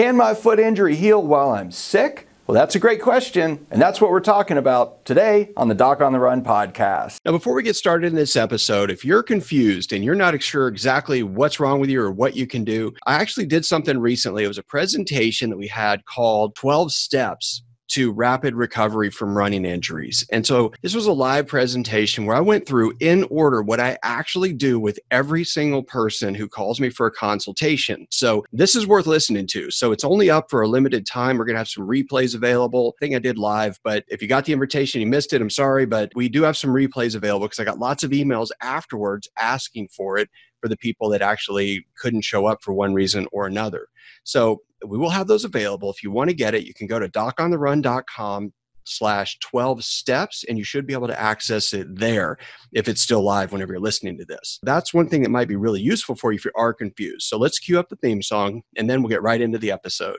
Can my foot injury heal while I'm sick? Well, that's a great question, and that's what we're talking about today on the Doc on the Run podcast. Now, before we get started in this episode, if you're confused and you're not sure exactly what's wrong with you or what you can do, I actually did something recently. It was a presentation that we had called 12 Steps to rapid recovery from running injuries. And so this was a live presentation where I went through in order what I actually do with every single person who calls me for a consultation. So this is worth listening to. So it's only up for a limited time. We're going to have some replays available. I think I did live, but if you got the invitation, you missed it, I'm sorry, but we do have some replays available because I got lots of emails afterwards asking for it for the people that actually couldn't show up for one reason or another. So we will have those available. If you want to get it, you can go to docontherun.com slash 12 steps and you should be able to access it there if it's still live whenever you're listening to this that's one thing that might be really useful for you if you are confused so let's cue up the theme song and then we'll get right into the episode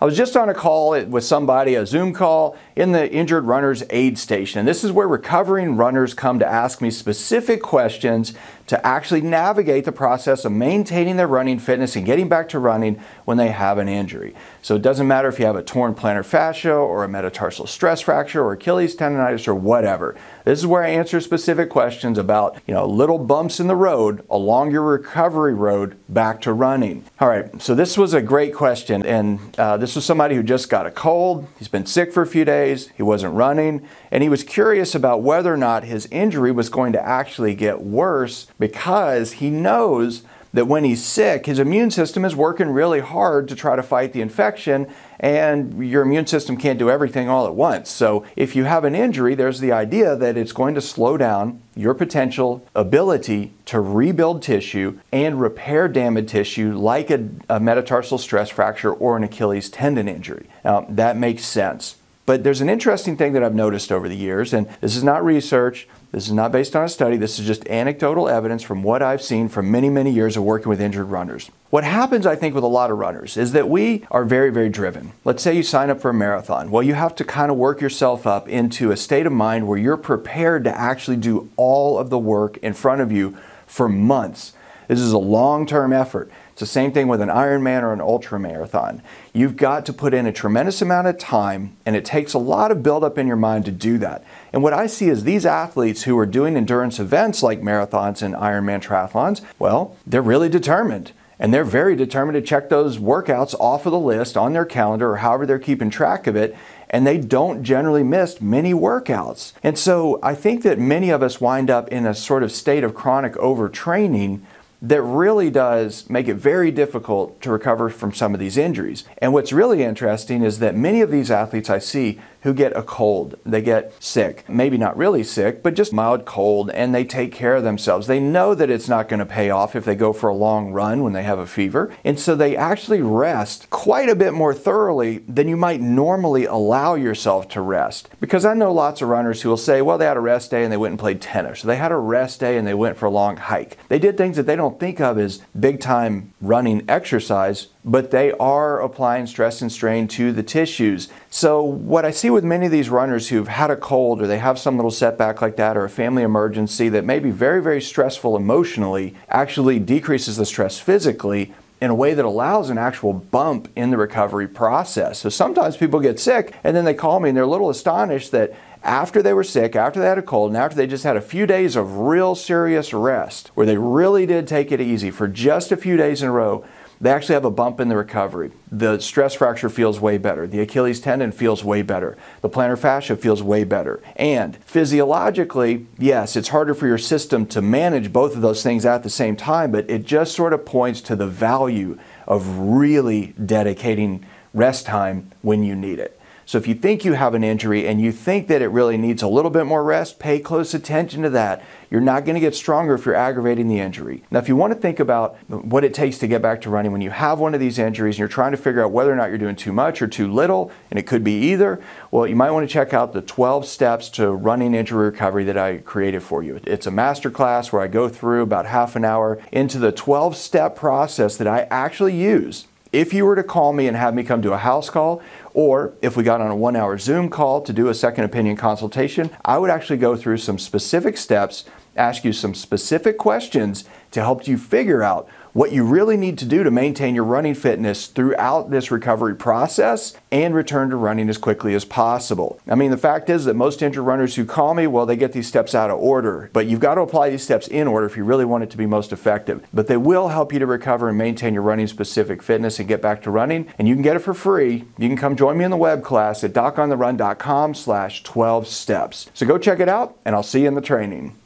I was just on a call with somebody, a Zoom call, in the Injured Runners Aid Station. And this is where recovering runners come to ask me specific questions to actually navigate the process of maintaining their running fitness and getting back to running when they have an injury. So it doesn't matter if you have a torn plantar fascia or a metatarsal stress fracture or Achilles tendonitis or whatever. This is where I answer specific questions about, you know, little bumps in the road along your recovery road back to running. All right, so this was a great question, and uh, this was somebody who just got a cold. He's been sick for a few days. He wasn't running, and he was curious about whether or not his injury was going to actually get worse because he knows that when he's sick, his immune system is working really hard to try to fight the infection, and your immune system can't do everything all at once. So, if you have an injury, there's the idea that it's going to slow down your potential ability to rebuild tissue and repair damaged tissue like a, a metatarsal stress fracture or an Achilles tendon injury. Now, that makes sense. But there's an interesting thing that I've noticed over the years, and this is not research, this is not based on a study, this is just anecdotal evidence from what I've seen from many, many years of working with injured runners. What happens, I think, with a lot of runners is that we are very, very driven. Let's say you sign up for a marathon. Well, you have to kind of work yourself up into a state of mind where you're prepared to actually do all of the work in front of you for months. This is a long term effort. It's the same thing with an Ironman or an ultra marathon. You've got to put in a tremendous amount of time, and it takes a lot of buildup in your mind to do that. And what I see is these athletes who are doing endurance events like marathons and Ironman triathlons, well, they're really determined. And they're very determined to check those workouts off of the list on their calendar or however they're keeping track of it. And they don't generally miss many workouts. And so I think that many of us wind up in a sort of state of chronic overtraining that really does make it very difficult to recover from some of these injuries. And what's really interesting is that many of these athletes I see who get a cold. They get sick. Maybe not really sick, but just mild cold, and they take care of themselves. They know that it's not going to pay off if they go for a long run when they have a fever. And so they actually rest quite a bit more thoroughly than you might normally allow yourself to rest. Because I know lots of runners who will say, well, they had a rest day and they went and played tennis. They had a rest day and they went for a long hike. They did things that they don't think of as big time running exercise, but they are applying stress and strain to the tissues. So, what I see with many of these runners who've had a cold or they have some little setback like that or a family emergency that may be very, very stressful emotionally actually decreases the stress physically in a way that allows an actual bump in the recovery process. So sometimes people get sick and then they call me and they're a little astonished that after they were sick, after they had a cold, and after they just had a few days of real serious rest, where they really did take it easy for just a few days in a row, they actually have a bump in the recovery. The stress fracture feels way better. The Achilles tendon feels way better. The plantar fascia feels way better. And physiologically, yes, it's harder for your system to manage both of those things at the same time, but it just sort of points to the value of really dedicating rest time when you need it. So if you think you have an injury and you think that it really needs a little bit more rest, pay close attention to that. You're not going to get stronger if you're aggravating the injury. Now, if you want to think about what it takes to get back to running when you have one of these injuries and you're trying to figure out whether or not you're doing too much or too little, and it could be either, well, you might want to check out the 12 steps to running injury recovery that I created for you. It's a master class where I go through about half an hour into the 12 step process that I actually use if you were to call me and have me come to a house call, or if we got on a one hour Zoom call to do a second opinion consultation, I would actually go through some specific steps, ask you some specific questions to help you figure out what you really need to do to maintain your running fitness throughout this recovery process and return to running as quickly as possible. I mean, the fact is that most injured runners who call me, well, they get these steps out of order, but you've got to apply these steps in order if you really want it to be most effective. But they will help you to recover and maintain your running specific fitness and get back to running, and you can get it for free. You can come join me in the web class at docontherun.com slash 12 steps. So go check it out, and I'll see you in the training.